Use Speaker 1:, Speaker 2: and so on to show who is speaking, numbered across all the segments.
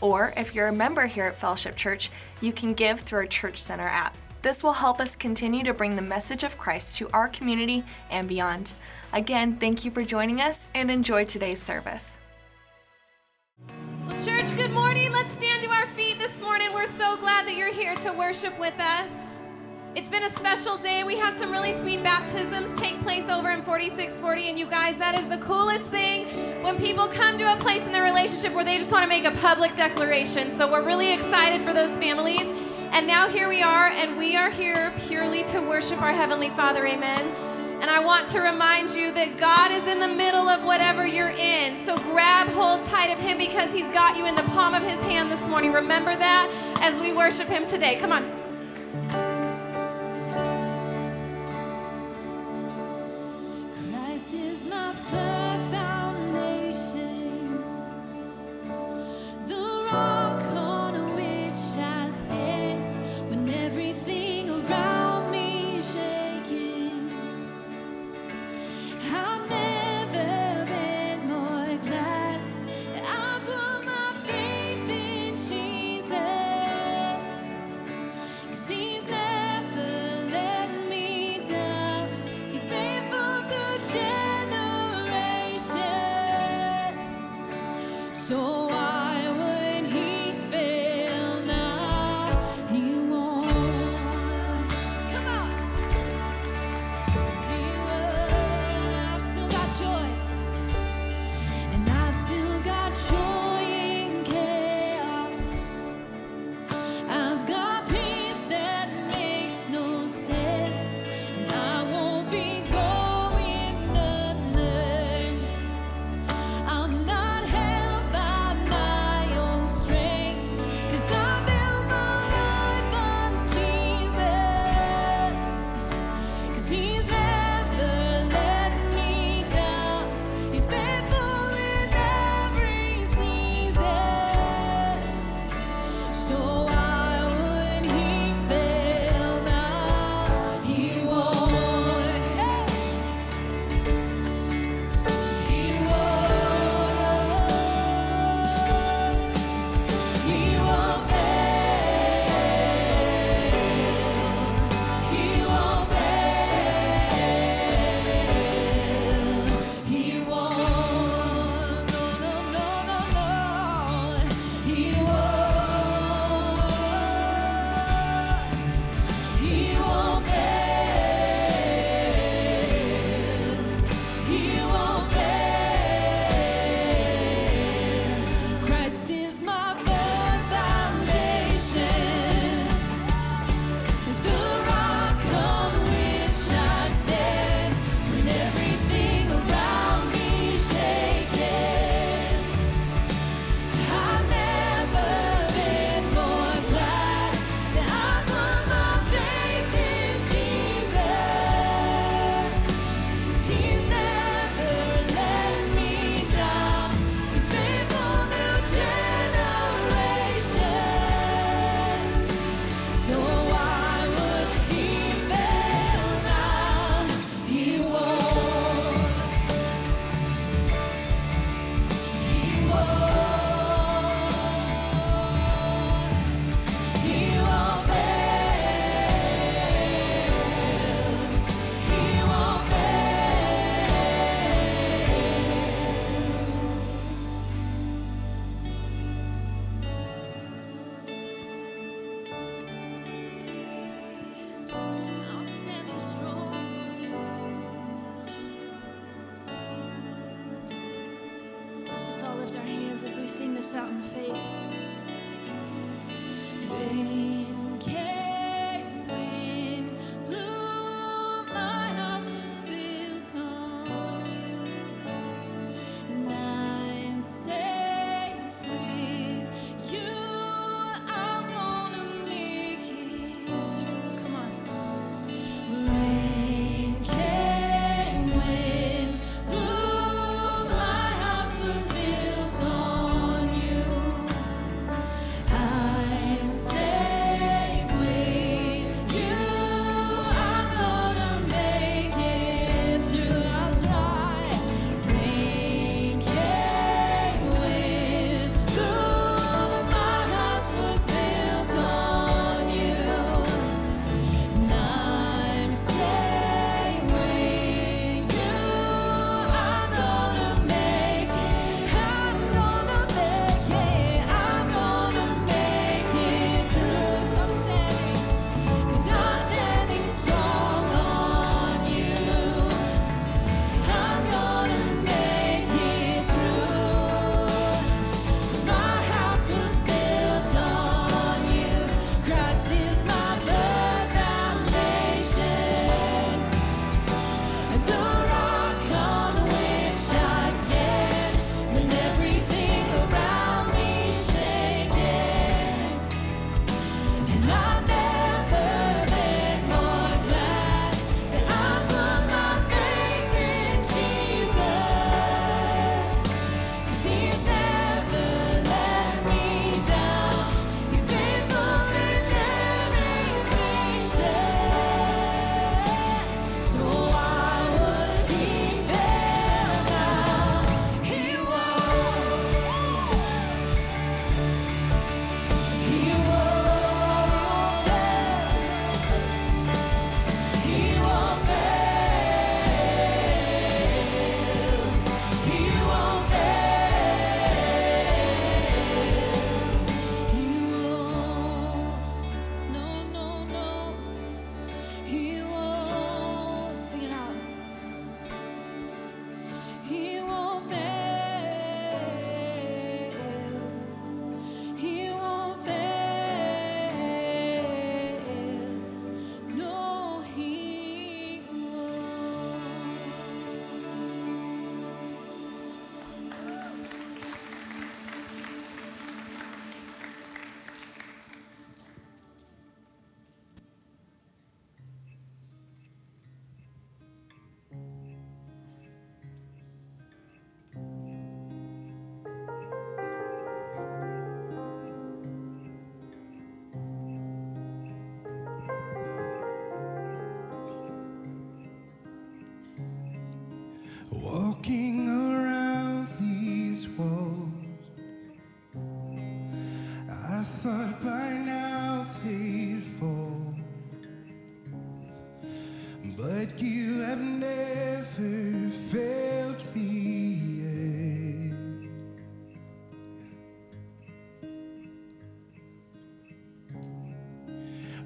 Speaker 1: or if you're a member here at Fellowship Church, you can give through our Church Center app. This will help us continue to bring the message of Christ to our community and beyond. Again, thank you for joining us and enjoy today's service. Well, church, good morning. Let's stand to our feet this morning. We're so glad that you're here to worship with us. It's been a special day. We had some really sweet baptisms take place over in 4640. And you guys, that is the coolest thing when people come to a place in their relationship where they just want to make a public declaration. So we're really excited for those families. And now here we are, and we are here purely to worship our Heavenly Father. Amen. And I want to remind you that God is in the middle of whatever you're in. So grab hold tight of Him because He's got you in the palm of His hand this morning. Remember that as we worship Him today. Come on.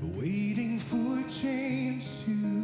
Speaker 2: waiting for change to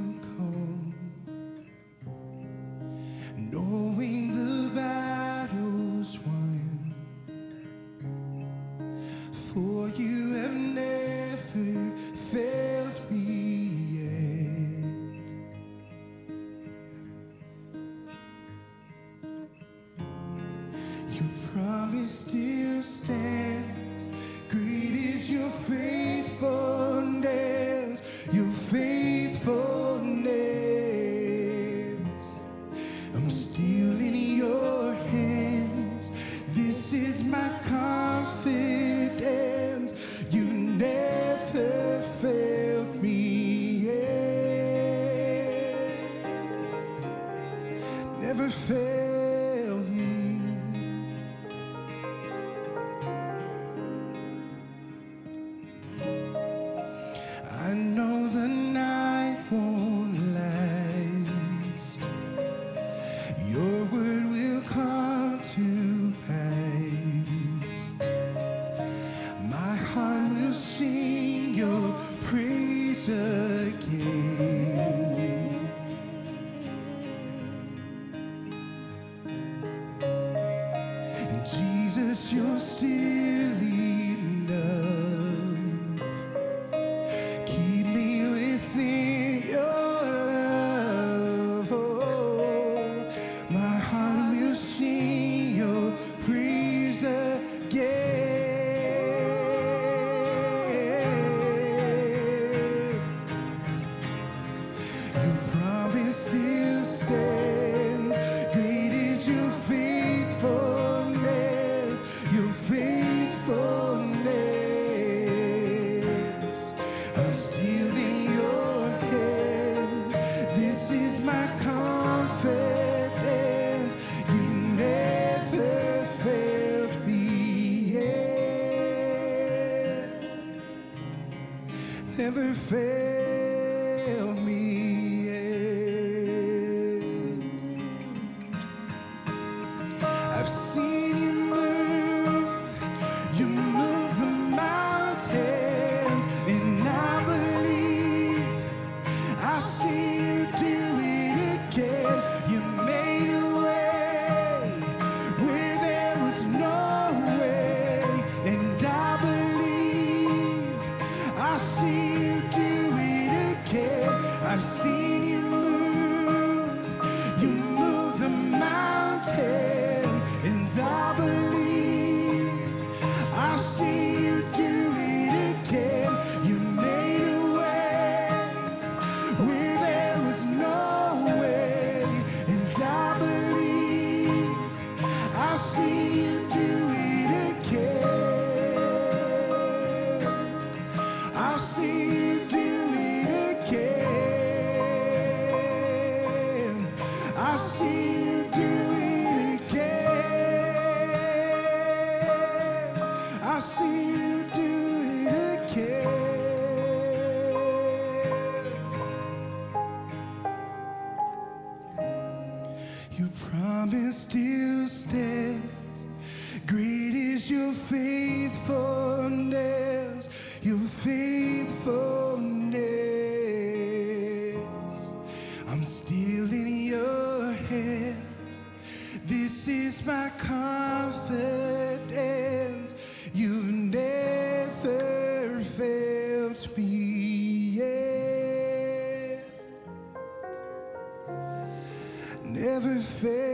Speaker 2: never fail.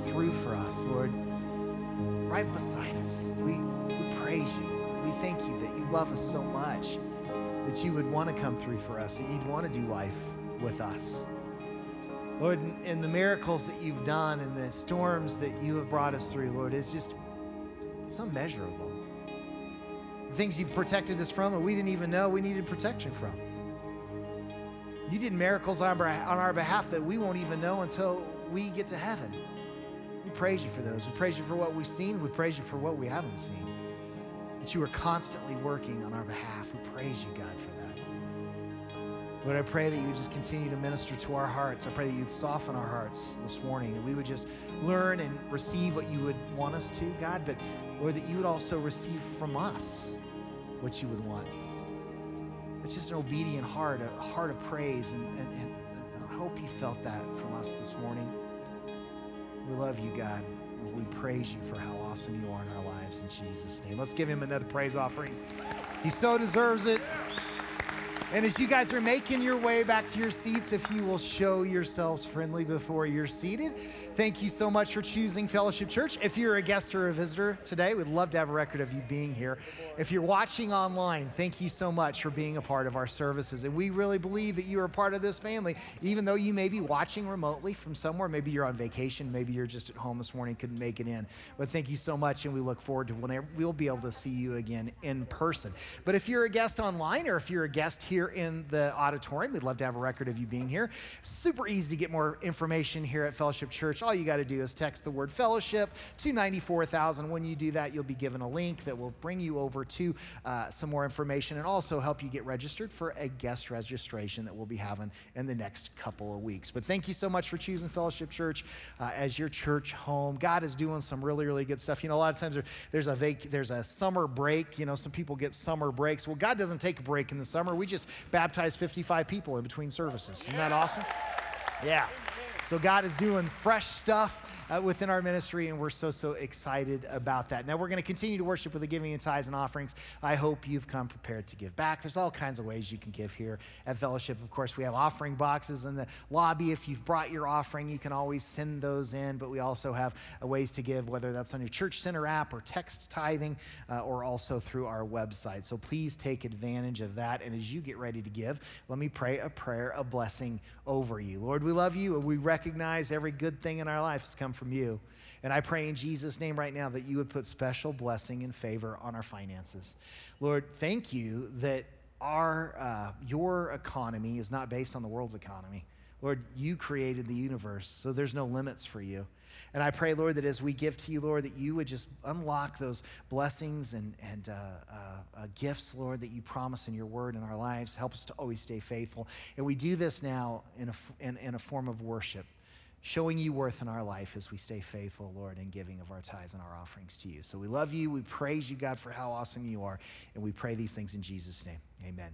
Speaker 3: through for us, Lord, right beside us. We, we praise you. We thank you that you love us so much that you would want to come through for us, that you'd want to do life with us. Lord, and the miracles that you've done and the storms that you have brought us through, Lord, it's just, it's unmeasurable. The things you've protected us from that we didn't even know we needed protection from. You did miracles on our, on our behalf that we won't even know until we get to heaven praise you for those. We praise you for what we've seen. We praise you for what we haven't seen. That you are constantly working on our behalf. We praise you, God, for that. Lord, I pray that you would just continue to minister to our hearts. I pray that you'd soften our hearts this morning, that we would just learn and receive what you would want us to, God, but Lord, that you would also receive from us what you would want. It's just an obedient heart, a heart of praise, and, and, and I hope you felt that from us this morning. We love you, God. we praise you for how awesome you are in our lives in Jesus' name. Let's give him another praise offering. He so deserves it. And as you guys are making your way back to your seats, if you will show yourselves friendly before you're seated, Thank you so much for choosing Fellowship Church. If you're a guest or a visitor today, we'd love to have a record of you being here. If you're watching online, thank you so much for being a part of our services. And we really believe that you are part of this family, even though you may be watching remotely from somewhere. Maybe you're on vacation, maybe you're just at home this morning, couldn't make it in. But thank you so much, and we look forward to whenever we'll be able to see you again in person. But if you're a guest online or if you're a guest here in the auditorium, we'd love to have a record of you being here. Super easy to get more information here at Fellowship Church all you got to do is text the word fellowship to 94,000. When you do that, you'll be given a link that will bring you over to uh, some more information and also help you get registered for a guest registration that we'll be having in the next couple of weeks. But thank you so much for choosing Fellowship Church uh, as your church home. God is doing some really, really good stuff. You know, a lot of times there's a vac- there's a summer break. You know, some people get summer breaks. Well, God doesn't take a break in the summer. We just baptize 55 people in between services. Isn't that awesome? Yeah. So God is doing fresh stuff uh, within our ministry, and we're so, so excited about that. Now, we're going to continue to worship with the giving and tithes and offerings. I hope you've come prepared to give back. There's all kinds of ways you can give here at Fellowship. Of course, we have offering boxes in the lobby. If you've brought your offering, you can always send those in, but we also have uh, ways to give, whether that's on your Church Center app or text tithing uh, or also through our website. So please take advantage of that. And as you get ready to give, let me pray a prayer, a blessing over you. Lord, we love you and we recognize every good thing in our life has come from you. And I pray in Jesus' name right now that you would put special blessing and favor on our finances. Lord, thank you that our, uh, your economy is not based on the world's economy. Lord, you created the universe, so there's no limits for you. And I pray, Lord, that as we give to you, Lord, that you would just unlock those blessings and, and uh, uh, uh, gifts, Lord, that you promise in your word in our lives. Help us to always stay faithful. And we do this now in a, in, in a form of worship, showing you worth in our life as we stay faithful, Lord, in giving of our tithes and our offerings to you. So we love you. We praise you, God, for how awesome you are. And we pray these things in Jesus' name. Amen.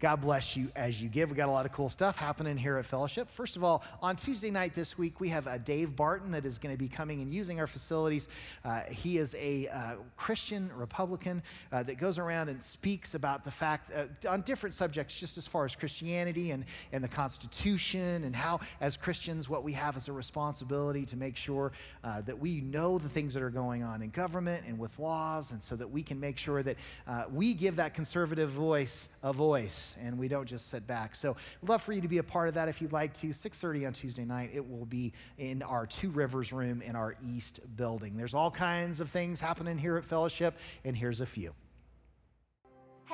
Speaker 3: God bless you as you give. We got a lot of cool stuff happening here at Fellowship. First of all, on Tuesday night this week, we have a Dave Barton that is going to be coming and using our facilities. Uh, he is a uh, Christian Republican uh, that goes around and speaks about the fact uh, on different subjects, just as far as Christianity and, and the Constitution and how, as Christians, what we have as a responsibility to make sure uh, that we know the things that are going on in government and with laws, and so that we can make sure that uh, we give that conservative voice a voice and we don't just sit back. So love for you to be a part of that if you'd like to. 6.30 on Tuesday night, it will be in our Two Rivers room in our East building. There's all kinds of things happening here at Fellowship and here's a few.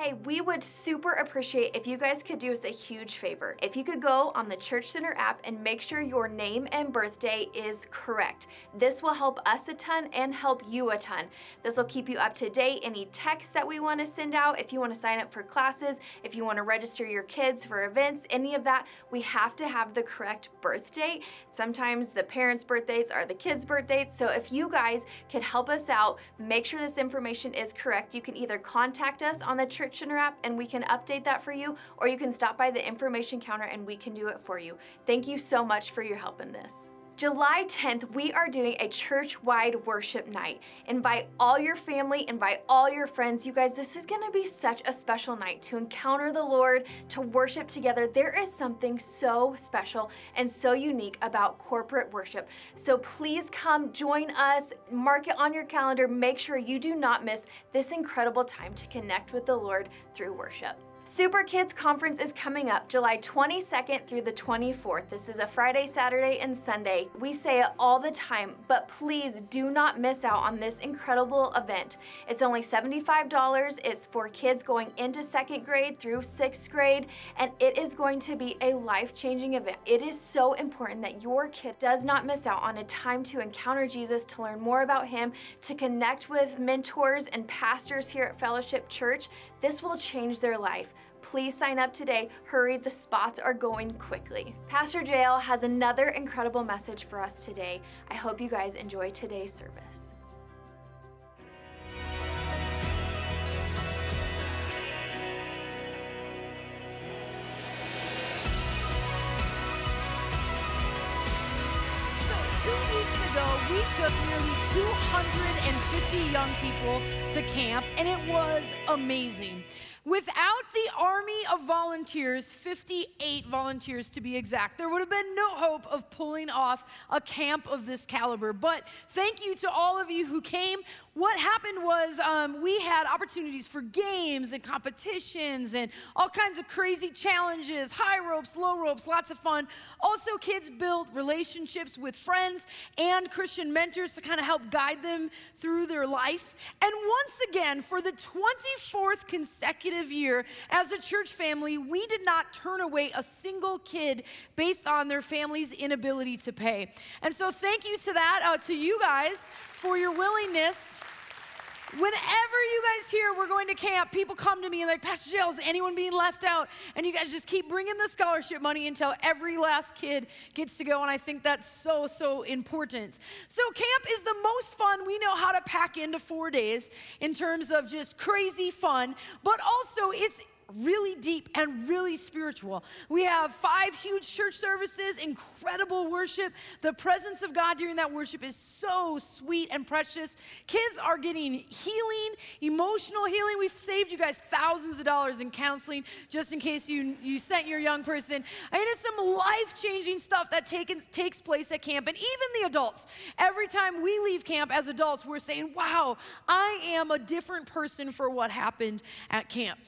Speaker 1: Hey, we would super appreciate if you guys could do us a huge favor. If you could go on the Church Center app and make sure your name and birthday is correct. This will help us a ton and help you a ton. This will keep you up to date. Any texts that we want to send out, if you want to sign up for classes, if you want to register your kids for events, any of that, we have to have the correct birth date. Sometimes the parents' birthdays are the kids' birthdays, So if you guys could help us out, make sure this information is correct. You can either contact us on the Church subscription wrap and we can update that for you, or you can stop by the information counter and we can do it for you. Thank you so much for your help in this. July 10th, we are doing a church wide worship night. Invite all your family, invite all your friends. You guys, this is going to be such a special night to encounter the Lord, to worship together. There is something so special and so unique about corporate worship. So please come join us, mark it on your calendar. Make sure you do not miss this incredible time to connect with the Lord through worship. Super Kids Conference is coming up July 22nd through the 24th. This is a Friday, Saturday, and Sunday. We say it all the time, but please do not miss out on this incredible event. It's only $75. It's for kids going into second grade through sixth grade, and it is going to be a life changing event. It is so important that your kid does not miss out on a time to encounter Jesus, to learn more about Him, to connect with mentors and pastors here at Fellowship Church. This will change their life. Please sign up today. Hurry, the spots are going quickly. Pastor JL has another incredible message for us today. I hope you guys enjoy today's service.
Speaker 4: we took nearly 250 young people to camp, and it was amazing. Without the army of volunteers, 58 volunteers to be exact, there would have been no hope of pulling off a camp of this caliber. But thank you to all of you who came. What happened was um, we had opportunities for games and competitions and all kinds of crazy challenges high ropes, low ropes, lots of fun. Also, kids built relationships with friends and Christian mentors to kind of help guide them through their life. And once again, for the 24th consecutive formative year as a church family, we did not turn away a single kid based on their family's inability to pay. And so, thank you to that, uh, to you guys, for your willingness Whenever you guys hear we're going to camp, people come to me and like, Pastor Jill, is anyone being left out? And you guys just keep bringing the scholarship money until every last kid gets to go. And I think that's so, so important. So, camp is the most fun we know how to pack into four days in terms of just crazy fun, but also it's really deep and really spiritual. We have five huge church services, incredible worship. The presence of God during that worship is so sweet and precious. Kids are getting healing, emotional healing. We've saved you guys thousands of dollars in counseling just in case you, you sent your young person. I mean, it's some life changing stuff that take, takes place at camp. And even the adults, every time we leave camp as adults, we're saying, wow, I am a different person for what happened at camp.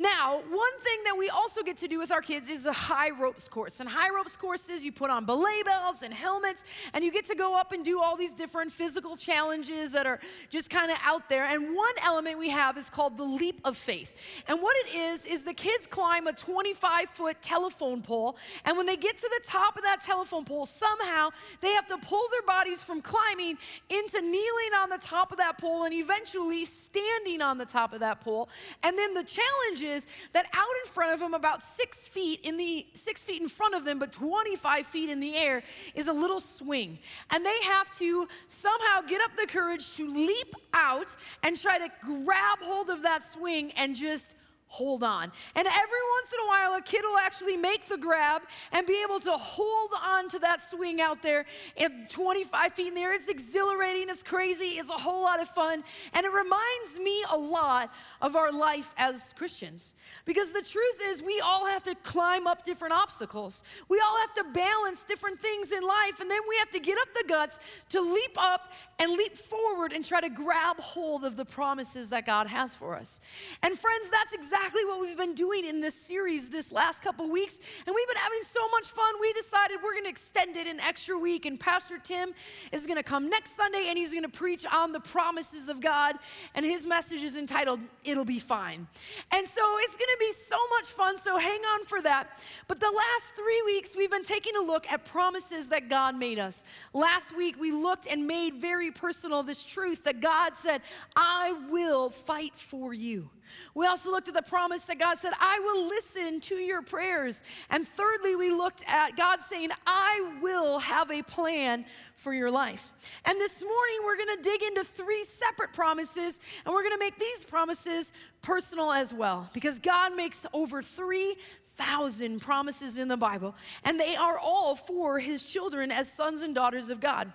Speaker 4: Now, one thing that we also get to do with our kids is a high ropes course. And high ropes courses, you put on belay belts and helmets, and you get to go up and do all these different physical challenges that are just kind of out there. And one element we have is called the leap of faith. And what it is, is the kids climb a 25 foot telephone pole, and when they get to the top of that telephone pole, somehow they have to pull their bodies from climbing into kneeling on the top of that pole and eventually standing on the top of that pole. And then the challenge that out in front of him, about six feet in the six feet in front of them, but 25 feet in the air, is a little swing. And they have to somehow get up the courage to leap out and try to grab hold of that swing and just hold on. And every once in a while, a kid will actually make the grab and be able to hold on to that swing out there at 25 feet in the air. It's exhilarating, it's crazy, it's a whole lot of fun. And it reminds me a lot of our life as Christians. Because the truth is, we all have to climb up different obstacles, we all have to balance different things in life, and then we have to get up the guts to leap up and leap forward and try to grab hold of the promises that God has for us. And friends, that's exactly exactly what we've been doing in this series this last couple weeks. And we've been having so much fun. We decided we're going to extend it an extra week. And Pastor Tim is going to come next Sunday and he's going to preach on the promises of God. And his message is entitled, It'll Be Fine. And so it's going to be so much fun. So hang on for that. But the last three weeks, we've been taking a look at promises that God made us. Last week, we looked and made very personal this truth that God said, I will fight for you. We also looked at the promise that God said, I will listen to your prayers. And thirdly, we looked at God saying, I will have a plan for your life. And this morning, we're gonna dig into three separate promises, and we're gonna make these promises personal as well, because God makes over 3,000 promises in the Bible, and they are all for his children as sons and daughters of God.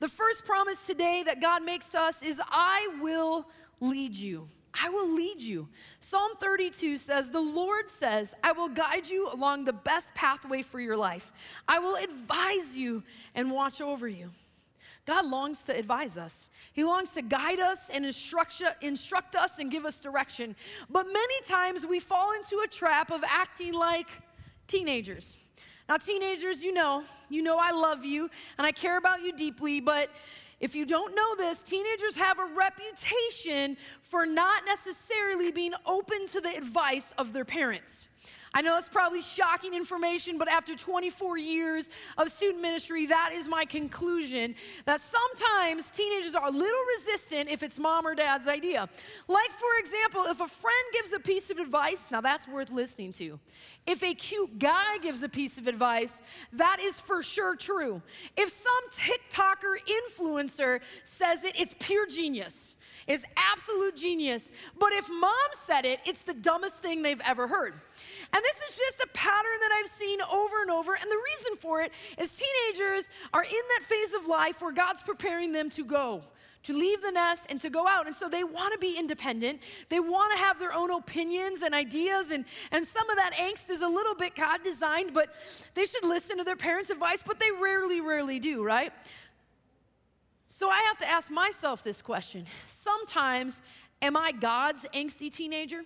Speaker 4: The first promise today that God makes to us is, I will lead you. I will lead you. Psalm 32 says, The Lord says, I will guide you along the best pathway for your life. I will advise you and watch over you. God longs to advise us. He longs to guide us and instruct, us and give us direction. But many times we fall into a trap of acting like teenagers. Now, teenagers, you know, you know I love you and I care about you deeply, but if you don't know this, teenagers have a reputation for not necessarily being open to the advice of their parents. I know that's probably shocking information, but after 24 years of student ministry, that is my conclusion that sometimes teenagers are a little resistant if it's mom or dad's idea. Like, for example, if a friend gives a piece of advice, now that's worth listening to. If a cute guy gives a piece of advice, that is for sure true. If some TikToker influencer says it, it's pure genius. It's absolute genius. But if mom said it, it's the dumbest thing they've ever heard. And this is just a pattern that I've seen over and over. And the reason for it is teenagers are in that phase of life where God's preparing them to go, to leave the nest and to go out. And so they want to be independent. They want to have their own opinions and ideas. And, and some of that angst is a little bit God designed, but they should listen to their parents' advice, but they rarely, rarely do, right? So I have to ask myself this question. Sometimes, am I God's angsty teenager?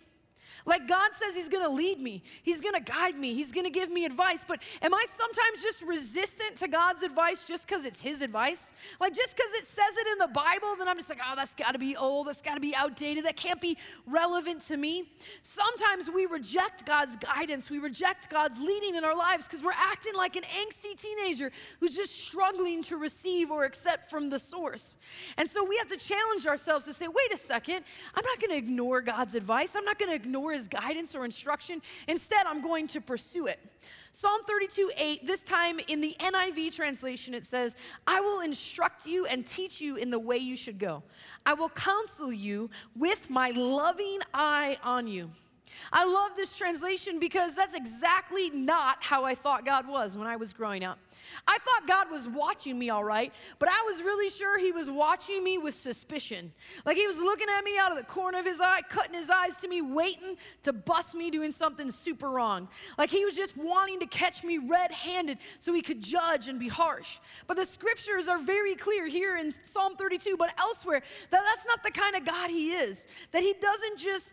Speaker 4: Like God says He's gonna lead me, He's gonna guide me, He's gonna give me advice. But am I sometimes just resistant to God's advice just because it's His advice? Like just because it says it in the Bible, then I'm just like, oh, that's gotta be old, that's gotta be outdated, that can't be relevant to me. Sometimes we reject God's guidance, we reject God's leading in our lives because we're acting like an angsty teenager who's just struggling to receive or accept from the source. And so we have to challenge ourselves to say, wait a second, I'm not gonna ignore God's advice, I'm not gonna ignore his guidance or instruction. Instead, I'm going to pursue it. Psalm 32 8, this time in the NIV translation, it says, I will instruct you and teach you in the way you should go. I will counsel you with my loving eye on you. I love this translation because that's exactly not how I thought God was when I was growing up. I thought God was watching me all right, but I was really sure He was watching me with suspicion. Like He was looking at me out of the corner of His eye, cutting His eyes to me, waiting to bust me doing something super wrong. Like He was just wanting to catch me red handed so He could judge and be harsh. But the scriptures are very clear here in Psalm 32, but elsewhere, that that's not the kind of God He is, that He doesn't just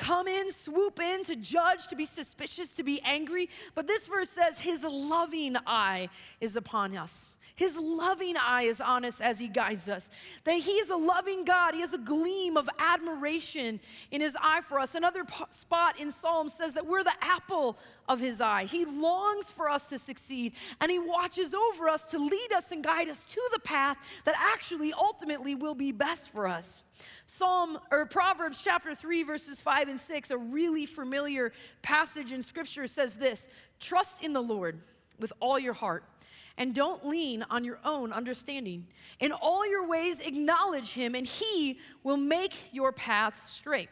Speaker 4: come in, swoop in to judge, to be suspicious, to be angry. But this verse says, His loving eye is upon us. His loving eye is on us as He guides us. That He is a loving God. He has a gleam of admiration in His eye for us. Another p- spot in Psalm says that we're the apple of His eye. He longs for us to succeed and He watches over us to lead us and guide us to the path that actually ultimately will be best for us. Psalm or Proverbs chapter 3, verses 5 and 6, a really familiar passage in scripture says this Trust in the Lord with all your heart and don't lean on your own understanding. In all your ways, acknowledge him, and he will make your path straight.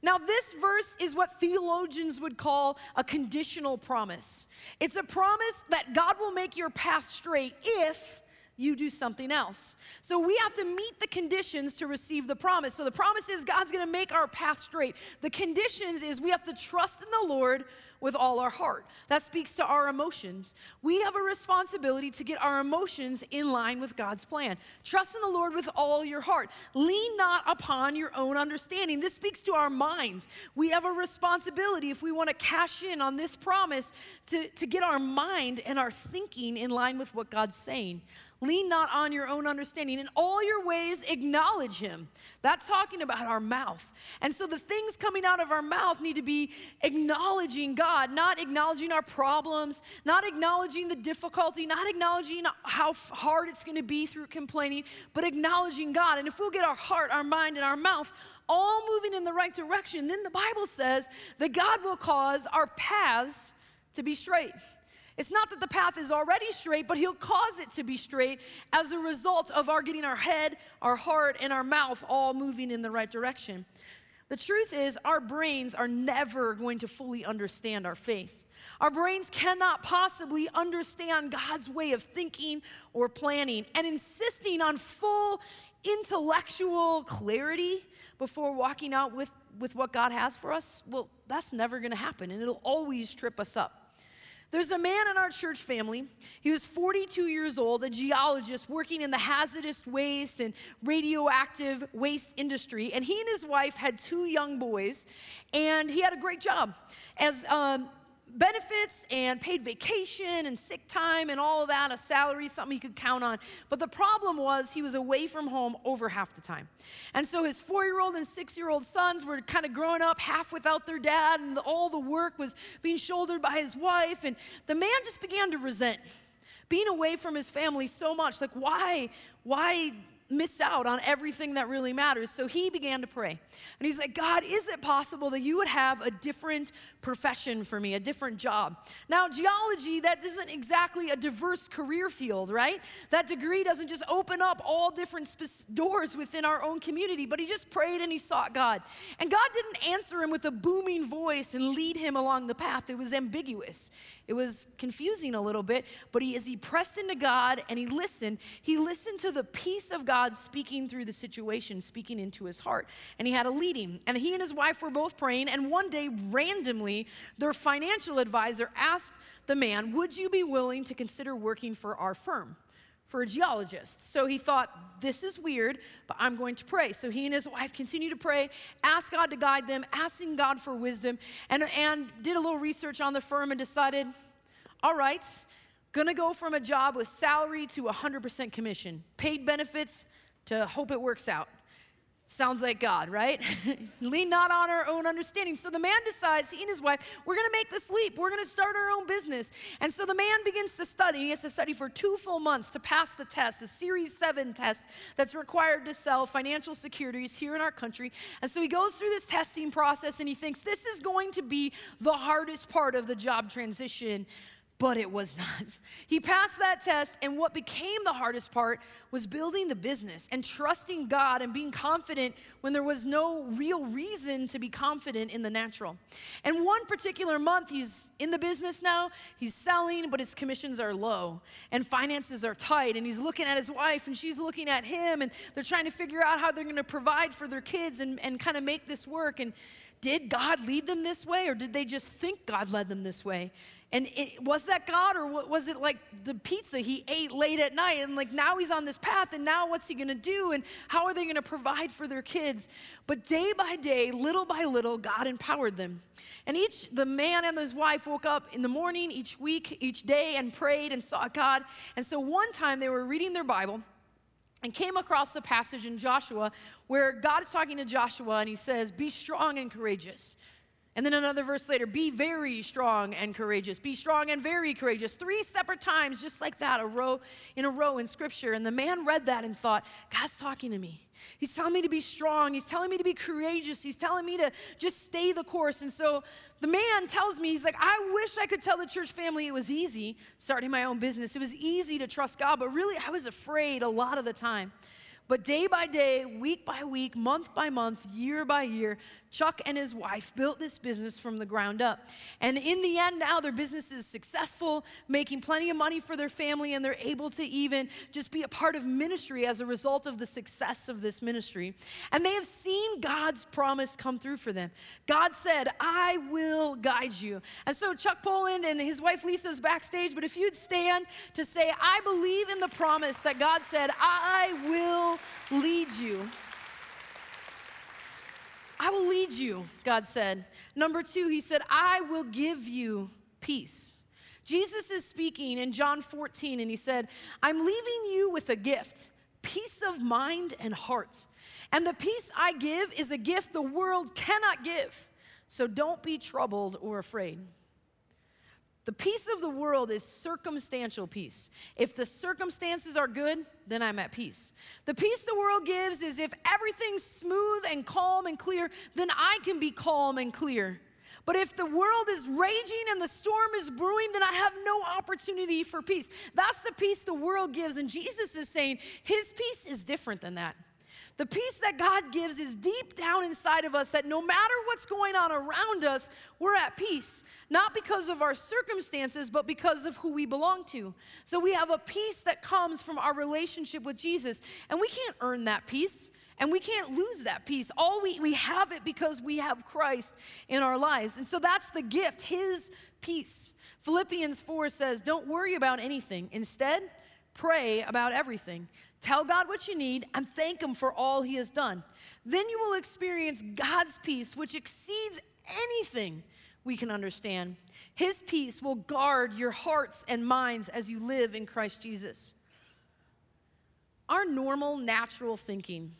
Speaker 4: Now, this verse is what theologians would call a conditional promise. It's a promise that God will make your path straight if you do something else. So we have to meet the conditions to receive the promise. So the promise is God's gonna make our path straight. The conditions is we have to trust in the Lord with all our heart. That speaks to our emotions. We have a responsibility to get our emotions in line with God's plan. Trust in the Lord with all your heart. Lean not upon your own understanding. This speaks to our minds. We have a responsibility, if we want to cash in on this promise, to, to get our mind and our thinking in line with what God's saying. Lean not on your own understanding. In all your ways, acknowledge him. That's talking about our mouth. And so the things coming out of our mouth need to be acknowledging God, not acknowledging our problems, not acknowledging the difficulty, not acknowledging how hard it's going to be through complaining, but acknowledging God. And if we'll get our heart, our mind, and our mouth all moving in the right direction, then the Bible says that God will cause our paths to be straight. It's not that the path is already straight, but He'll cause it to be straight as a result of our getting our head, our heart, and our mouth all moving in the right direction. The truth is, our brains are never going to fully understand our faith. Our brains cannot possibly understand God's way of thinking or planning, and insisting on full intellectual clarity before walking out with, with what God has for us, well, that's never gonna happen, and it'll always trip us up. There's a man in our church family. He was 42 years old, a geologist working in the hazardous waste and radioactive waste industry. And he and his wife had two young boys, and he had a great job as um, benefits and paid vacation and sick time and all of that, a salary, something he could count on. But the problem was he was away from home over half the time. And so his four year old and six year old sons were kind of growing up half without their dad, and all the work was being shouldered by his wife. And the man just began to resent being away from his family so much. Like, why? Why miss out on everything that really matters. So he began to pray. And he's like, God, is it possible that you would have a different profession for me, a different job? Now, geology, that isn't exactly a diverse career field, right? That degree doesn't just open up all different sp- doors within our own community, but he just prayed and he sought God. And God didn't answer him with a booming voice and lead him along the path. It was ambiguous, it was confusing a little bit, but he, as he pressed into God and he listened, he listened to the peace of God God speaking through the situation, speaking into his heart. And he had a leading. And he and his wife were both praying. And one day, randomly, their financial advisor asked the man, Would you be willing to consider working for our firm? for a geologist. So he thought, this is weird, but I'm going to pray. So he and his wife continued to pray, asked God to guide them, asking God for wisdom, and, and did a little research on the firm and decided, all right, Gonna go from a job with salary to 100% commission, paid benefits to hope it works out. Sounds like God, right? Lean not on our own understanding. So the man decides, he and his wife, we're gonna make this leap. We're gonna start our own business. And so the man begins to study. He has to study for two full months to pass the test, the Series 7 test that's required to sell financial securities here in our country. And so he goes through this testing process and he thinks, this is going to be the hardest part of the job transition but it was not. He passed that test, and what became the hardest part was building the business and trusting God and being confident when there was no real reason to be confident in the natural. And one particular month, he's in the business now, he's selling, but his commissions are low and finances are tight, and he's looking at his wife and she's looking at him, and they're trying to figure out how they're gonna provide for their kids and, and kind of make this work. And did God lead them this way, or did they just think God led them this way? And it, was that God or was it like the pizza he ate late at night? And like now he's on this path and now what's he gonna do? And how are they gonna provide for their kids? But day by day, little by little, God empowered them. And each, the man and his wife woke up in the morning each week, each day, and prayed and sought God. And so one time they were reading their Bible and came across the passage in Joshua where God is talking to Joshua and he says, Be strong and courageous. And then another verse later, be very strong and courageous. Be strong and very courageous. Three separate times, just like that, a row in a row in scripture. And the man read that and thought, God's talking to me. He's telling me to be strong. He's telling me to be courageous. He's telling me to just stay the course. And so the man tells me, he's like, I wish I could tell the church family it was easy starting my own business. It was easy to trust God, but really I was afraid a lot of the time. But day by day, week by week, month by month, year by year, Chuck and his wife built this business from the ground up. And in the end, now their business is successful, making plenty of money for their family, and they're able to even just be a part of ministry as a result of the success of this ministry. And they have seen God's promise come through for them. God said, I will guide you. And so Chuck Poland and his wife Lisa's backstage, but if you'd stand to say, I believe in the promise that God said, I will lead you. I will lead you, God said. Number two, he said, I will give you peace. Jesus is speaking in John 14, and he said, I'm leaving you with a gift peace of mind and heart. And the peace I give is a gift the world cannot give. So don't be troubled or afraid. The peace of the world is circumstantial peace. If the circumstances are good, then I'm at peace. The peace the world gives is if everything's smooth and calm and clear, then I can be calm and clear. But if the world is raging and the storm is brewing, then I have no opportunity for peace. That's the peace the world gives. And Jesus is saying his peace is different than that. The peace that God gives is deep down inside of us that no matter what's going on around us, we're at peace, not because of our circumstances, but because of who we belong to. So we have a peace that comes from our relationship with Jesus, and we can't earn that peace. And we can't lose that peace. All we, we have it because we have Christ in our lives. And so that's the gift, his peace. Philippians 4 says, Don't worry about anything. Instead, pray about everything. Tell God what you need and thank Him for all He has done. Then you will experience God's peace, which exceeds anything we can understand. His peace will guard your hearts and minds as you live in Christ Jesus. Our normal, natural thinking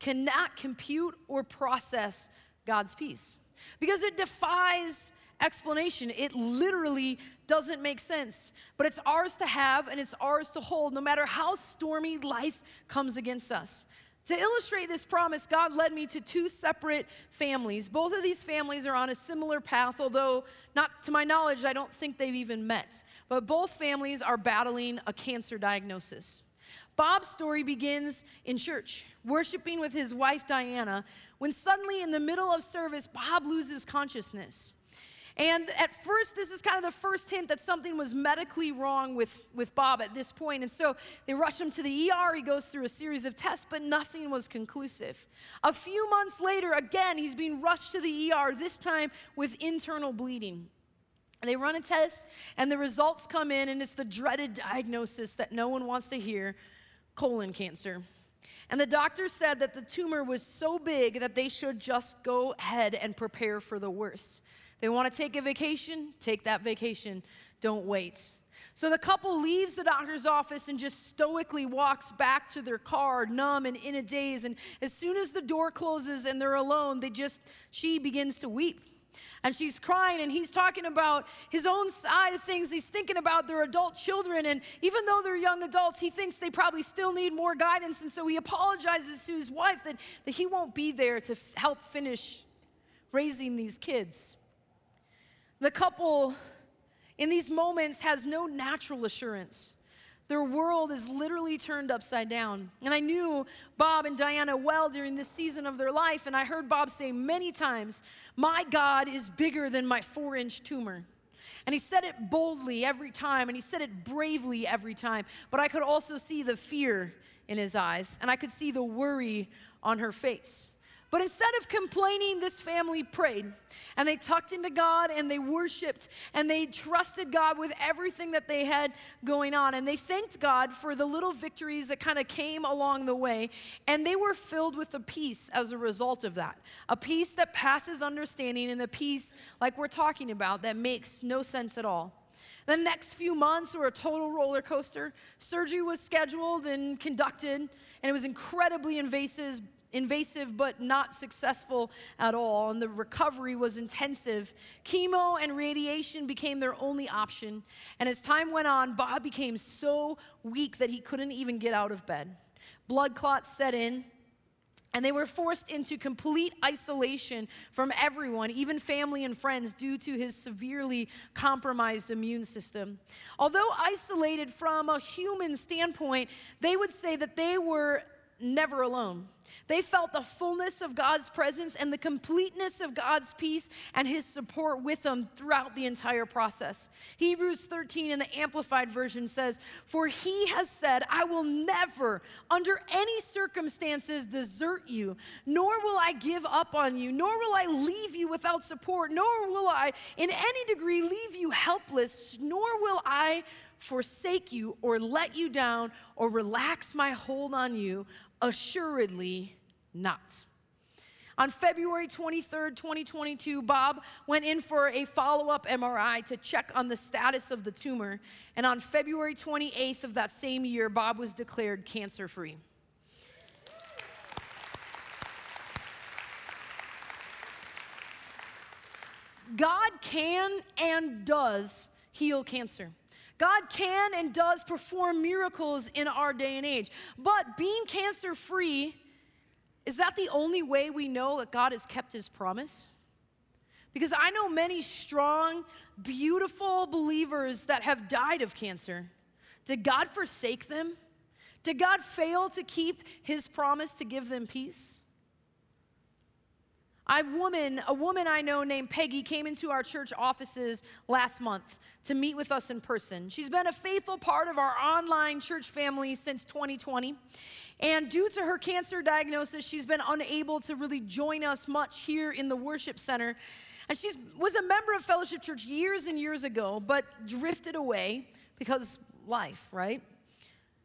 Speaker 4: cannot compute or process God's peace because it defies explanation. It literally doesn't make sense, but it's ours to have and it's ours to hold no matter how stormy life comes against us. To illustrate this promise, God led me to two separate families. Both of these families are on a similar path, although, not to my knowledge, I don't think they've even met. But both families are battling a cancer diagnosis. Bob's story begins in church, worshiping with his wife Diana, when suddenly in the middle of service, Bob loses consciousness. And at first, this is kind of the first hint that something was medically wrong with, with Bob at this point. And so they rush him to the ER. He goes through a series of tests, but nothing was conclusive. A few months later, again, he's being rushed to the ER, this time with internal bleeding. They run a test, and the results come in, and it's the dreaded diagnosis that no one wants to hear colon cancer. And the doctor said that the tumor was so big that they should just go ahead and prepare for the worst. They want to take a vacation, take that vacation. Don't wait. So the couple leaves the doctor's office and just stoically walks back to their car, numb and in a daze. And as soon as the door closes and they're alone, they just, she begins to weep. And she's crying, and he's talking about his own side of things. He's thinking about their adult children, and even though they're young adults, he thinks they probably still need more guidance. And so he apologizes to his wife that, that he won't be there to f- help finish raising these kids. The couple in these moments has no natural assurance. Their world is literally turned upside down. And I knew Bob and Diana well during this season of their life, and I heard Bob say many times, My God is bigger than my four inch tumor. And he said it boldly every time, and he said it bravely every time. But I could also see the fear in his eyes, and I could see the worry on her face. But instead of complaining, this family prayed and they tucked into God and they worshiped and they trusted God with everything that they had going on. And they thanked God for the little victories that kind of came along the way. And they were filled with a peace as a result of that a peace that passes understanding and a peace like we're talking about that makes no sense at all. The next few months were a total roller coaster. Surgery was scheduled and conducted, and it was incredibly invasive, invasive but not successful at all, and the recovery was intensive. Chemo and radiation became their only option, and as time went on, Bob became so weak that he couldn't even get out of bed. Blood clots set in, and they were forced into complete isolation from everyone, even family and friends, due to his severely compromised immune system. Although isolated from a human standpoint, they would say that they were never alone. They felt the fullness of God's presence and the completeness of God's peace and his support with them throughout the entire process. Hebrews 13 in the Amplified Version says, For he has said, I will never, under any circumstances, desert you, nor will I give up on you, nor will I leave you without support, nor will I, in any degree, leave you helpless, nor will I forsake you or let you down or relax my hold on you. Assuredly not. On February 23rd, 2022, Bob went in for a follow up MRI to check on the status of the tumor. And on February 28th of that same year, Bob was declared cancer free. God can and does heal cancer. God can and does perform miracles in our day and age. But being cancer free, is that the only way we know that God has kept his promise? Because I know many strong, beautiful believers that have died of cancer. Did God forsake them? Did God fail to keep his promise to give them peace? I woman, a woman I know named Peggy came into our church offices last month to meet with us in person. She's been a faithful part of our online church family since 2020. And due to her cancer diagnosis, she's been unable to really join us much here in the worship center. And she was a member of Fellowship Church years and years ago, but drifted away because life, right?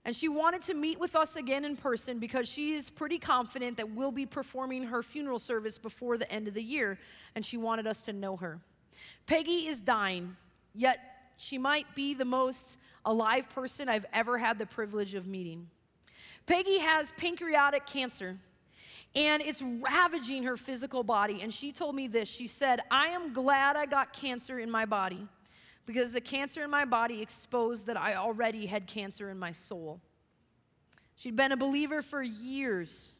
Speaker 4: And she wanted to meet with us again in person because she is pretty confident that we'll be performing her funeral service before the end of the year, and she wanted us to know her. Peggy is dying, yet she might be the most alive person I've ever had the privilege of meeting. Peggy has pancreatic cancer and it's ravaging her physical body. And she told me this she said, I am glad I got cancer in my body because the cancer in my body exposed that I already had cancer in my soul. She'd been a believer for years,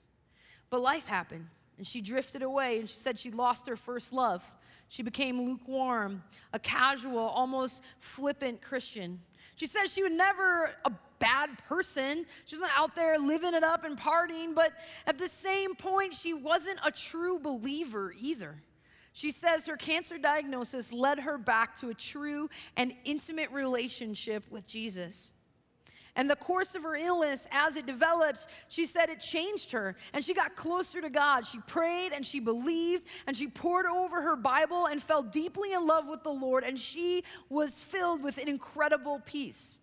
Speaker 4: but life happened and she drifted away and she said she lost her first love. She became lukewarm, a casual, almost flippant Christian. She says she was never a bad person. She wasn't out there living it up and partying, but at the same point, she wasn't a true believer either. She says her cancer diagnosis led her back to a true and intimate relationship with Jesus. And the course of her illness, as it developed, she said it changed her and she got closer to God. She prayed and she believed and she pored over her Bible and fell deeply in love with the Lord. And she was filled with an incredible peace.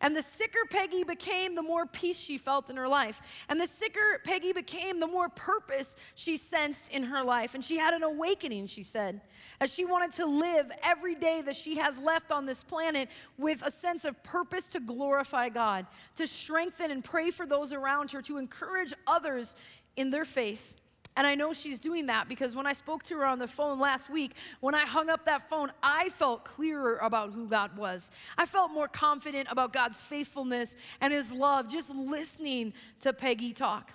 Speaker 4: And the sicker Peggy became, the more peace she felt in her life. And the sicker Peggy became, the more purpose she sensed in her life. And she had an awakening, she said, as she wanted to live every day that she has left on this planet with a sense of purpose to glorify God, to strengthen and pray for those around her, to encourage others in their faith. And I know she's doing that because when I spoke to her on the phone last week, when I hung up that phone, I felt clearer about who God was. I felt more confident about God's faithfulness and his love just listening to Peggy talk.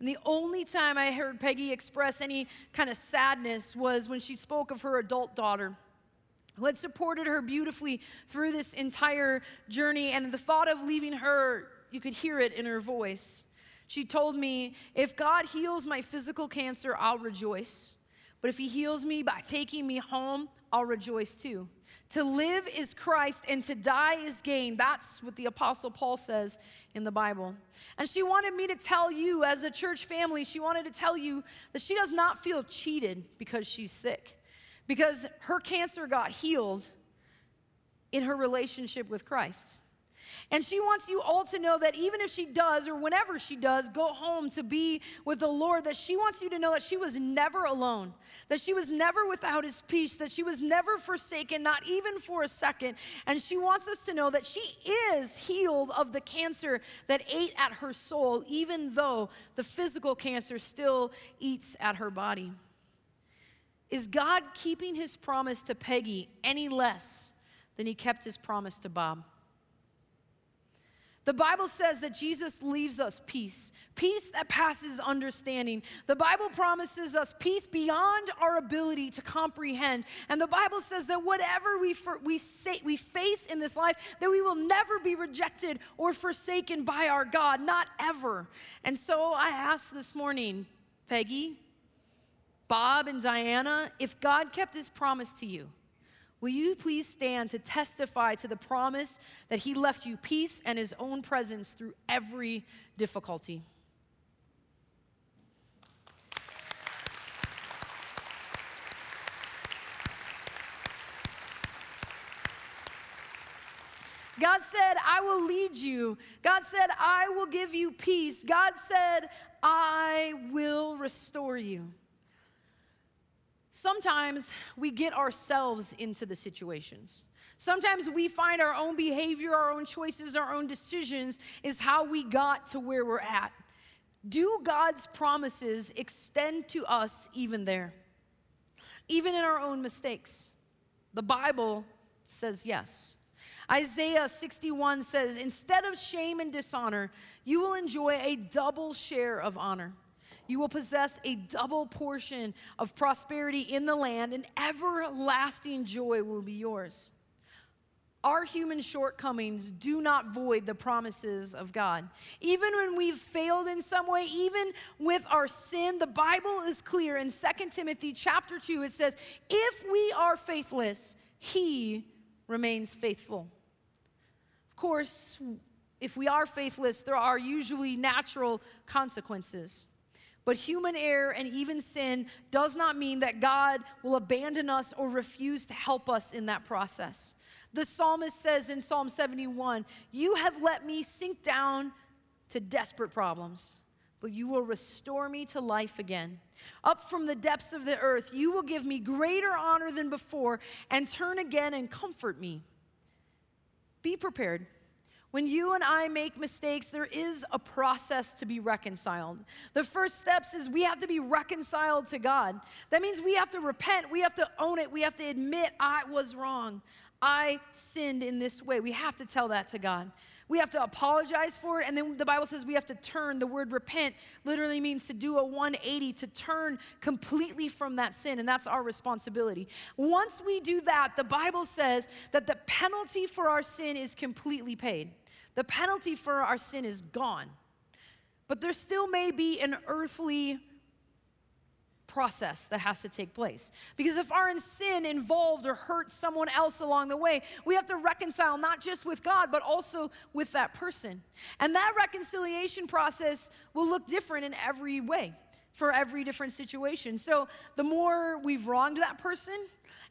Speaker 4: And the only time I heard Peggy express any kind of sadness was when she spoke of her adult daughter who had supported her beautifully through this entire journey. And the thought of leaving her, you could hear it in her voice. She told me, If God heals my physical cancer, I'll rejoice. But if he heals me by taking me home, I'll rejoice too. To live is Christ and to die is gain. That's what the Apostle Paul says in the Bible. And she wanted me to tell you, as a church family, she wanted to tell you that she does not feel cheated because she's sick, because her cancer got healed in her relationship with Christ. And she wants you all to know that even if she does, or whenever she does, go home to be with the Lord, that she wants you to know that she was never alone, that she was never without his peace, that she was never forsaken, not even for a second. And she wants us to know that she is healed of the cancer that ate at her soul, even though the physical cancer still eats at her body. Is God keeping his promise to Peggy any less than he kept his promise to Bob? The Bible says that Jesus leaves us peace, peace that passes understanding. The Bible promises us peace beyond our ability to comprehend. And the Bible says that whatever we, for, we, say, we face in this life, that we will never be rejected or forsaken by our God, not ever. And so I ask this morning, Peggy, Bob, and Diana, if God kept his promise to you, Will you please stand to testify to the promise that he left you peace and his own presence through every difficulty? God said, I will lead you. God said, I will give you peace. God said, I will restore you. Sometimes we get ourselves into the situations. Sometimes we find our own behavior, our own choices, our own decisions is how we got to where we're at. Do God's promises extend to us even there? Even in our own mistakes? The Bible says yes. Isaiah 61 says, Instead of shame and dishonor, you will enjoy a double share of honor you will possess a double portion of prosperity in the land, and everlasting joy will be yours. Our human shortcomings do not void the promises of God. Even when we've failed in some way, even with our sin, the Bible is clear in 2 Timothy chapter 2 it says, "If we are faithless, he remains faithful." Of course, if we are faithless, there are usually natural consequences. But human error and even sin does not mean that God will abandon us or refuse to help us in that process. The psalmist says in Psalm 71 You have let me sink down to desperate problems, but you will restore me to life again. Up from the depths of the earth, you will give me greater honor than before and turn again and comfort me. Be prepared when you and I make mistakes, there is a process to be reconciled. The first steps is we have to be reconciled to God. That means we have to repent, we have to own it, we have to admit, I was wrong. I sinned in this way. We have to tell that to God. We have to apologize for it. And then the Bible says we have to turn. The word repent literally means to do a 180, to turn completely from that sin. And that's our responsibility. Once we do that, the Bible says that the penalty for our sin is completely paid. The penalty for our sin is gone. But there still may be an earthly process that has to take place. Because if our sin involved or hurt someone else along the way, we have to reconcile not just with God, but also with that person. And that reconciliation process will look different in every way for every different situation. So the more we've wronged that person,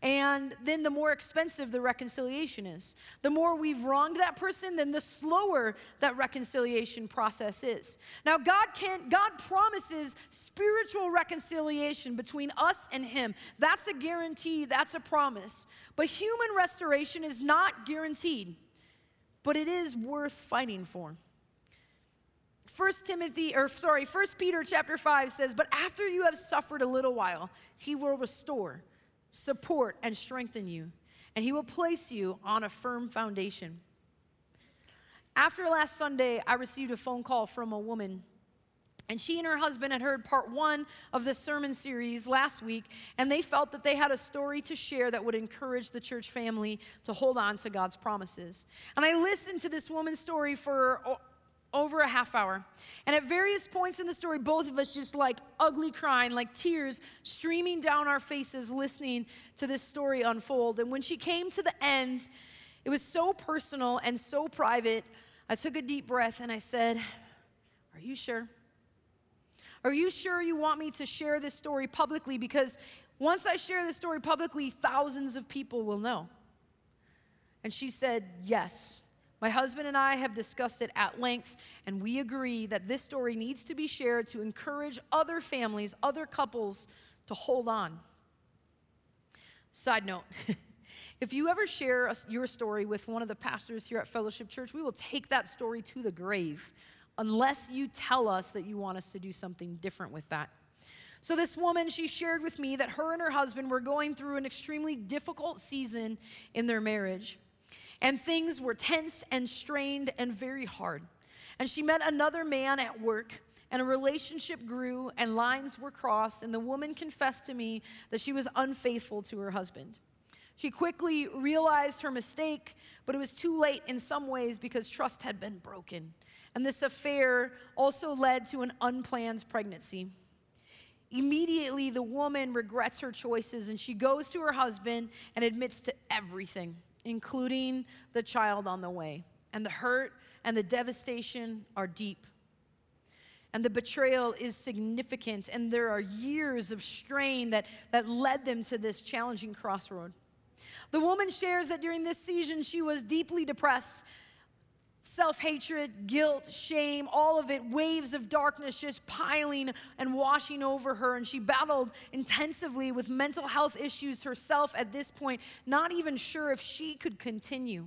Speaker 4: and then the more expensive the reconciliation is. The more we've wronged that person, then the slower that reconciliation process is. Now God can God promises spiritual reconciliation between us and him. That's a guarantee, that's a promise. But human restoration is not guaranteed. But it is worth fighting for. First Timothy, or sorry, First Peter chapter 5 says, But after you have suffered a little while, he will restore, support, and strengthen you, and he will place you on a firm foundation. After last Sunday, I received a phone call from a woman. And she and her husband had heard part one of this sermon series last week, and they felt that they had a story to share that would encourage the church family to hold on to God's promises. And I listened to this woman's story for over a half hour. And at various points in the story, both of us just like ugly crying, like tears streaming down our faces, listening to this story unfold. And when she came to the end, it was so personal and so private. I took a deep breath and I said, Are you sure? Are you sure you want me to share this story publicly? Because once I share this story publicly, thousands of people will know. And she said, Yes. My husband and I have discussed it at length, and we agree that this story needs to be shared to encourage other families, other couples to hold on. Side note if you ever share your story with one of the pastors here at Fellowship Church, we will take that story to the grave unless you tell us that you want us to do something different with that. So, this woman, she shared with me that her and her husband were going through an extremely difficult season in their marriage and things were tense and strained and very hard. And she met another man at work, and a relationship grew, and lines were crossed, and the woman confessed to me that she was unfaithful to her husband. She quickly realized her mistake, but it was too late in some ways because trust had been broken. And this affair also led to an unplanned pregnancy. Immediately, the woman regrets her choices and she goes to her husband and admits to everything including the child on the way. And the hurt and the devastation are deep. And the betrayal is significant, and there are years of strain that, that led them to this challenging crossroad. The woman shares that during this season she was deeply depressed self hatred, guilt, shame, all of it, waves of darkness just piling and washing over her. And she battled intensively with mental health issues herself at this point, not even sure if she could continue.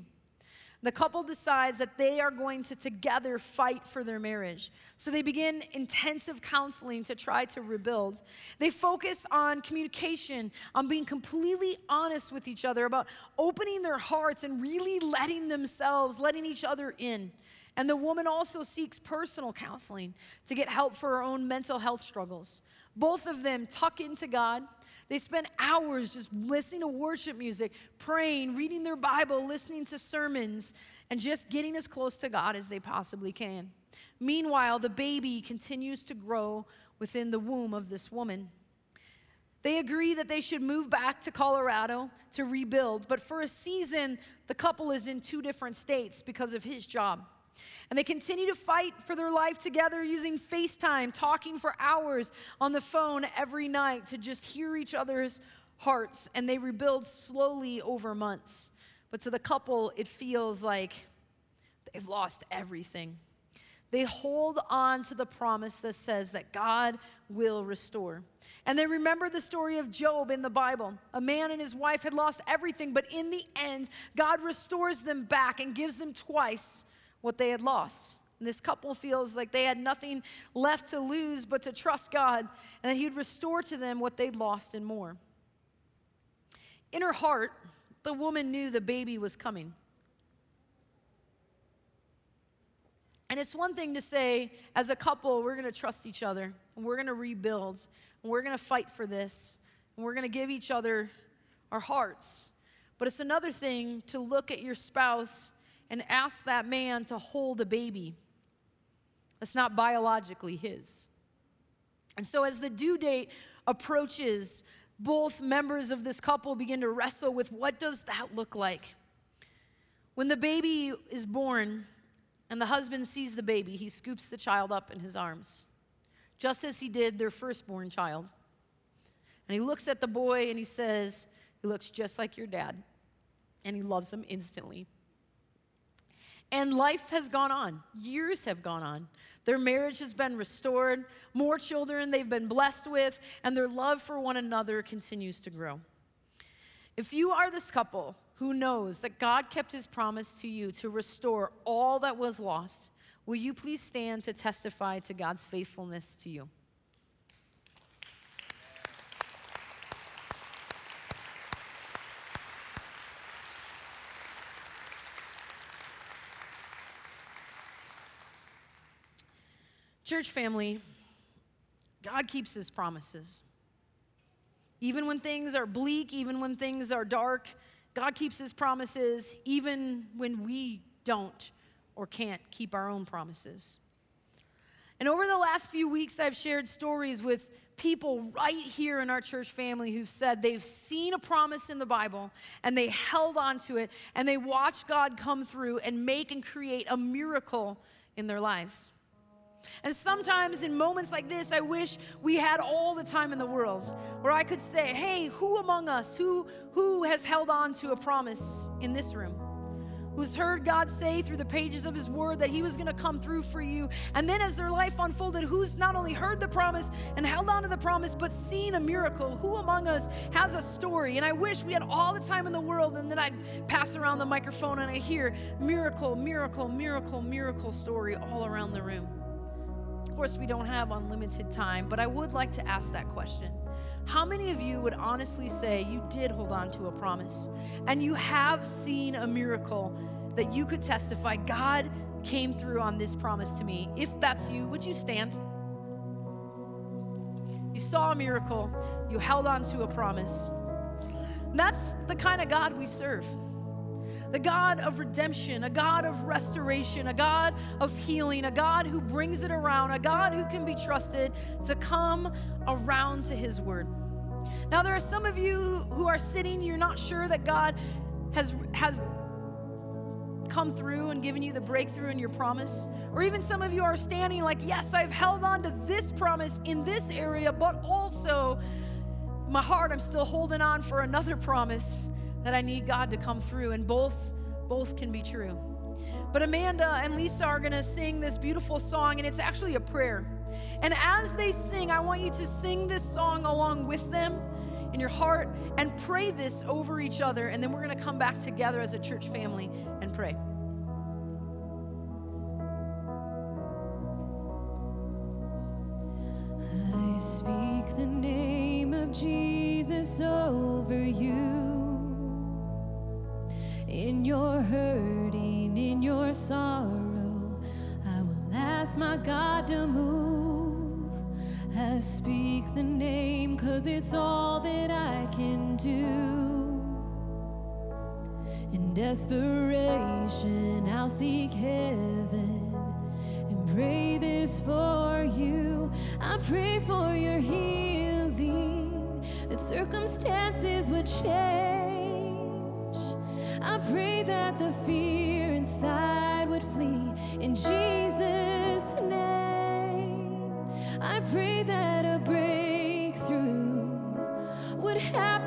Speaker 4: The couple decides that they are going to together fight for their marriage. So they begin intensive counseling to try to rebuild. They focus on communication, on being completely honest with each other, about opening their hearts and really letting themselves, letting each other in. And the woman also seeks personal counseling to get help for her own mental health struggles. Both of them tuck into God they spend hours just listening to worship music, praying, reading their Bible, listening to sermons, and just getting as close to God as they possibly can. Meanwhile, the baby continues to grow within the womb of this woman. They agree that they should move back to Colorado to rebuild, but for a season, the couple is in two different states because of his job. And they continue to fight for their life together using FaceTime, talking for hours on the phone every night to just hear each other's hearts. And they rebuild slowly over months. But to the couple, it feels like they've lost everything. They hold on to the promise that says that God will restore. And they remember the story of Job in the Bible. A man and his wife had lost everything, but in the end, God restores them back and gives them twice what they had lost. And this couple feels like they had nothing left to lose but to trust God and that He'd restore to them what they'd lost and more. In her heart, the woman knew the baby was coming. And it's one thing to say, as a couple, we're going to trust each other and we're going to rebuild and we're going to fight for this and we're going to give each other our hearts. But it's another thing to look at your spouse and asked that man to hold a baby that's not biologically his. And so, as the due date approaches, both members of this couple begin to wrestle with what does that look like? When the baby is born and the husband sees the baby, he scoops the child up in his arms, just as he did their firstborn child. And he looks at the boy and he says, He looks just like your dad. And he loves him instantly. And life has gone on, years have gone on. Their marriage has been restored, more children they've been blessed with, and their love for one another continues to grow. If you are this couple who knows that God kept his promise to you to restore all that was lost, will you please stand to testify to God's faithfulness to you? Church family, God keeps his promises. Even when things are bleak, even when things are dark, God keeps his promises, even when we don't or can't keep our own promises. And over the last few weeks, I've shared stories with people right here in our church family who've said they've seen a promise in the Bible and they held on to it and they watched God come through and make and create a miracle in their lives. And sometimes in moments like this, I wish we had all the time in the world where I could say, hey, who among us, who, who has held on to a promise in this room? Who's heard God say through the pages of His Word that He was gonna come through for you? And then as their life unfolded, who's not only heard the promise and held on to the promise, but seen a miracle? Who among us has a story? And I wish we had all the time in the world, and then I'd pass around the microphone and I hear miracle, miracle, miracle, miracle story all around the room. Of course, we don't have unlimited time, but I would like to ask that question. How many of you would honestly say you did hold on to a promise and you have seen a miracle that you could testify God came through on this promise to me? If that's you, would you stand? You saw a miracle, you held on to a promise. That's the kind of God we serve the God of redemption, a God of restoration, a God of healing, a God who brings it around, a God who can be trusted to come around to His word. Now, there are some of you who are sitting, you're not sure that God has, has come through and given you the breakthrough and your promise. Or even some of you are standing like, yes, I've held on to this promise in this area, but also my heart, I'm still holding on for another promise that I need God to come through, and both both can be true. But Amanda and Lisa are going to sing this beautiful song, and it's actually a prayer. And as they sing, I want you to sing this song along with them in your heart and pray this over each other. And then we're going to come back together as a church family and pray.
Speaker 5: I speak the name of Jesus over you in your hurting, in your sorrow. I will ask my God to move. I speak the name, cause it's all that I can do. In desperation, I'll seek heaven and pray this for you. I pray for your healing, that circumstances would change pray that the fear inside would flee in Jesus' name. I pray that a breakthrough would happen.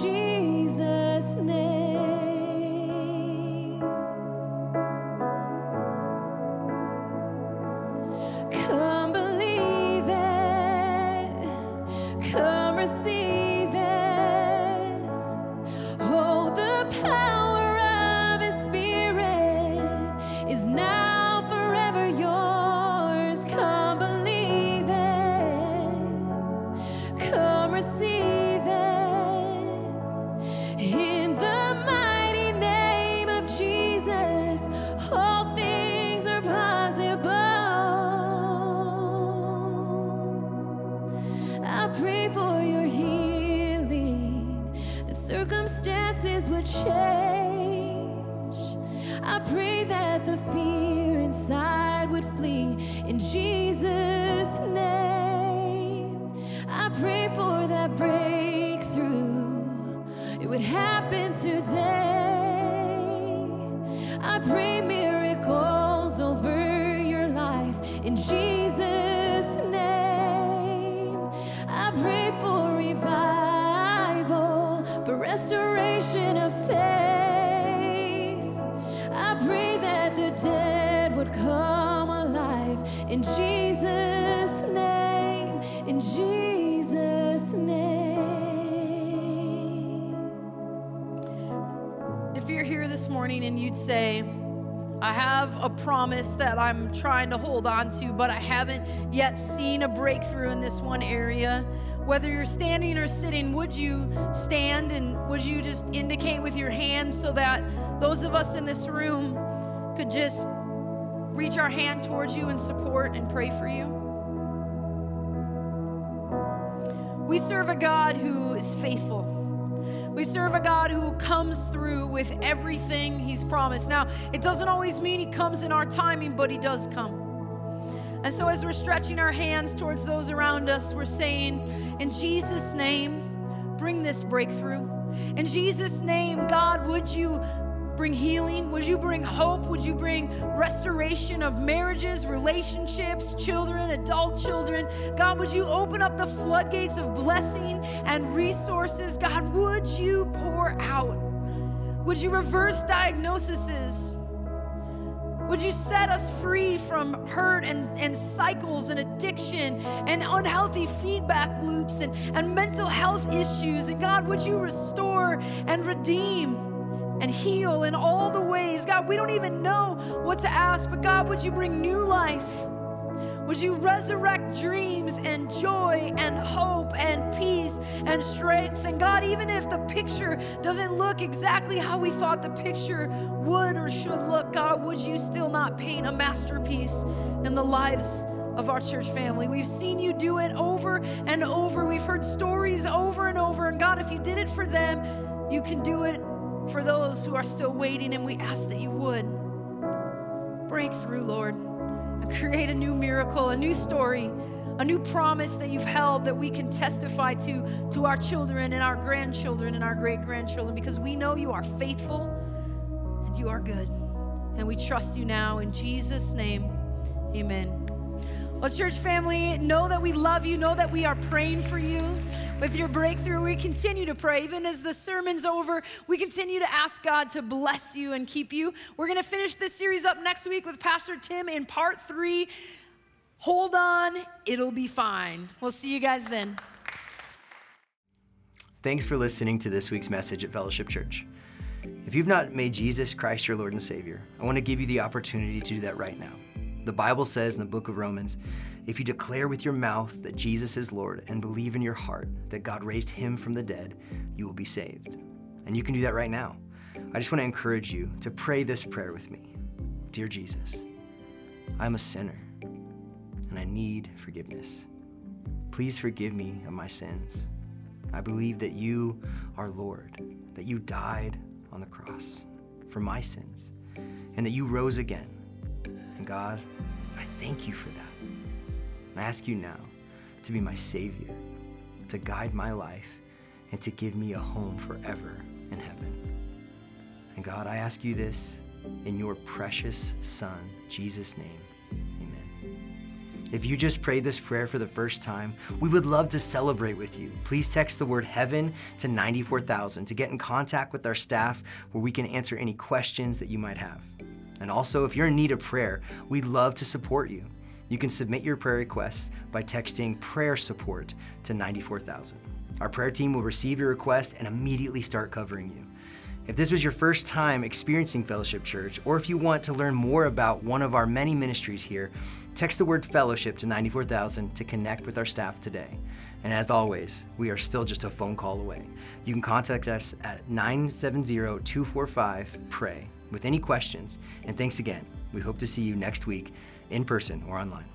Speaker 5: Jesus.
Speaker 4: say, I have a promise that I'm trying to hold on to, but I haven't yet seen a breakthrough in this one area. Whether you're standing or sitting, would you stand and would you just indicate with your hand so that those of us in this room could just reach our hand towards you and support and pray for you? We serve a God who is faithful serve a God who comes through with everything He's promised. Now, it doesn't always mean He comes in our timing, but He does come. And so, as we're stretching our hands towards those around us, we're saying, In Jesus' name, bring this breakthrough. In Jesus' name, God, would you bring healing? Would you bring hope? Would you bring restoration of marriages, relationships, children, adult children? God, would you open up the floodgates of blessing and resources? God, would you pour out? Would you reverse diagnoses? Would you set us free from hurt and, and cycles and addiction and unhealthy feedback loops and, and mental health issues? And God, would you restore and redeem? and heal in all the ways. God, we don't even know what to ask, but God, would you bring new life? Would you resurrect dreams and joy and hope and peace and strength? And God, even if the picture doesn't look exactly how we thought the picture would or should look, God, would you still not paint a masterpiece in the lives of our church family. We've seen you do it over and over. We've heard stories over and over. And God, if you did it for them, you can do it for those who are still waiting, and we ask that you would break through, Lord, and create a new miracle, a new story, a new promise that you've held that we can testify to to our children and our grandchildren and our great grandchildren because we know you are faithful and you are good. And we trust you now in Jesus' name. Amen. Well, church family, know that we love you, know that we are praying for you. With your breakthrough, we continue to pray. Even as the sermon's over, we continue to ask God to bless you and keep you. We're going to finish this series up next week with Pastor Tim in part three. Hold on, it'll be fine. We'll see you guys then.
Speaker 6: Thanks for listening to this week's message at Fellowship Church. If you've not made Jesus Christ your Lord and Savior, I want to give you the opportunity to do that right now. The Bible says in the book of Romans if you declare with your mouth that Jesus is Lord and believe in your heart that God raised him from the dead, you will be saved. And you can do that right now. I just want to encourage you to pray this prayer with me Dear Jesus, I'm a sinner and I need forgiveness. Please forgive me of my sins. I believe that you are Lord, that you died on the cross for my sins, and that you rose again and God, I thank you for that. And I ask you now to be my Savior, to guide my life, and to give me a home forever in heaven. And God, I ask you this in your precious Son, Jesus' name. Amen. If you just prayed this prayer for the first time, we would love to celebrate with you. Please text the word heaven to 94000 to get in contact with our staff where we can answer any questions that you might have. And also, if you're in need of prayer, we'd love to support you. You can submit your prayer requests by texting prayer support to 94000. Our prayer team will receive your request and immediately start covering you. If this was your first time experiencing Fellowship Church, or if you want to learn more about one of our many ministries here, text the word fellowship to 94000 to connect with our staff today. And as always, we are still just a phone call away. You can contact us at 970 245 PRAY with any questions. And thanks again. We hope to see you next week in person or online.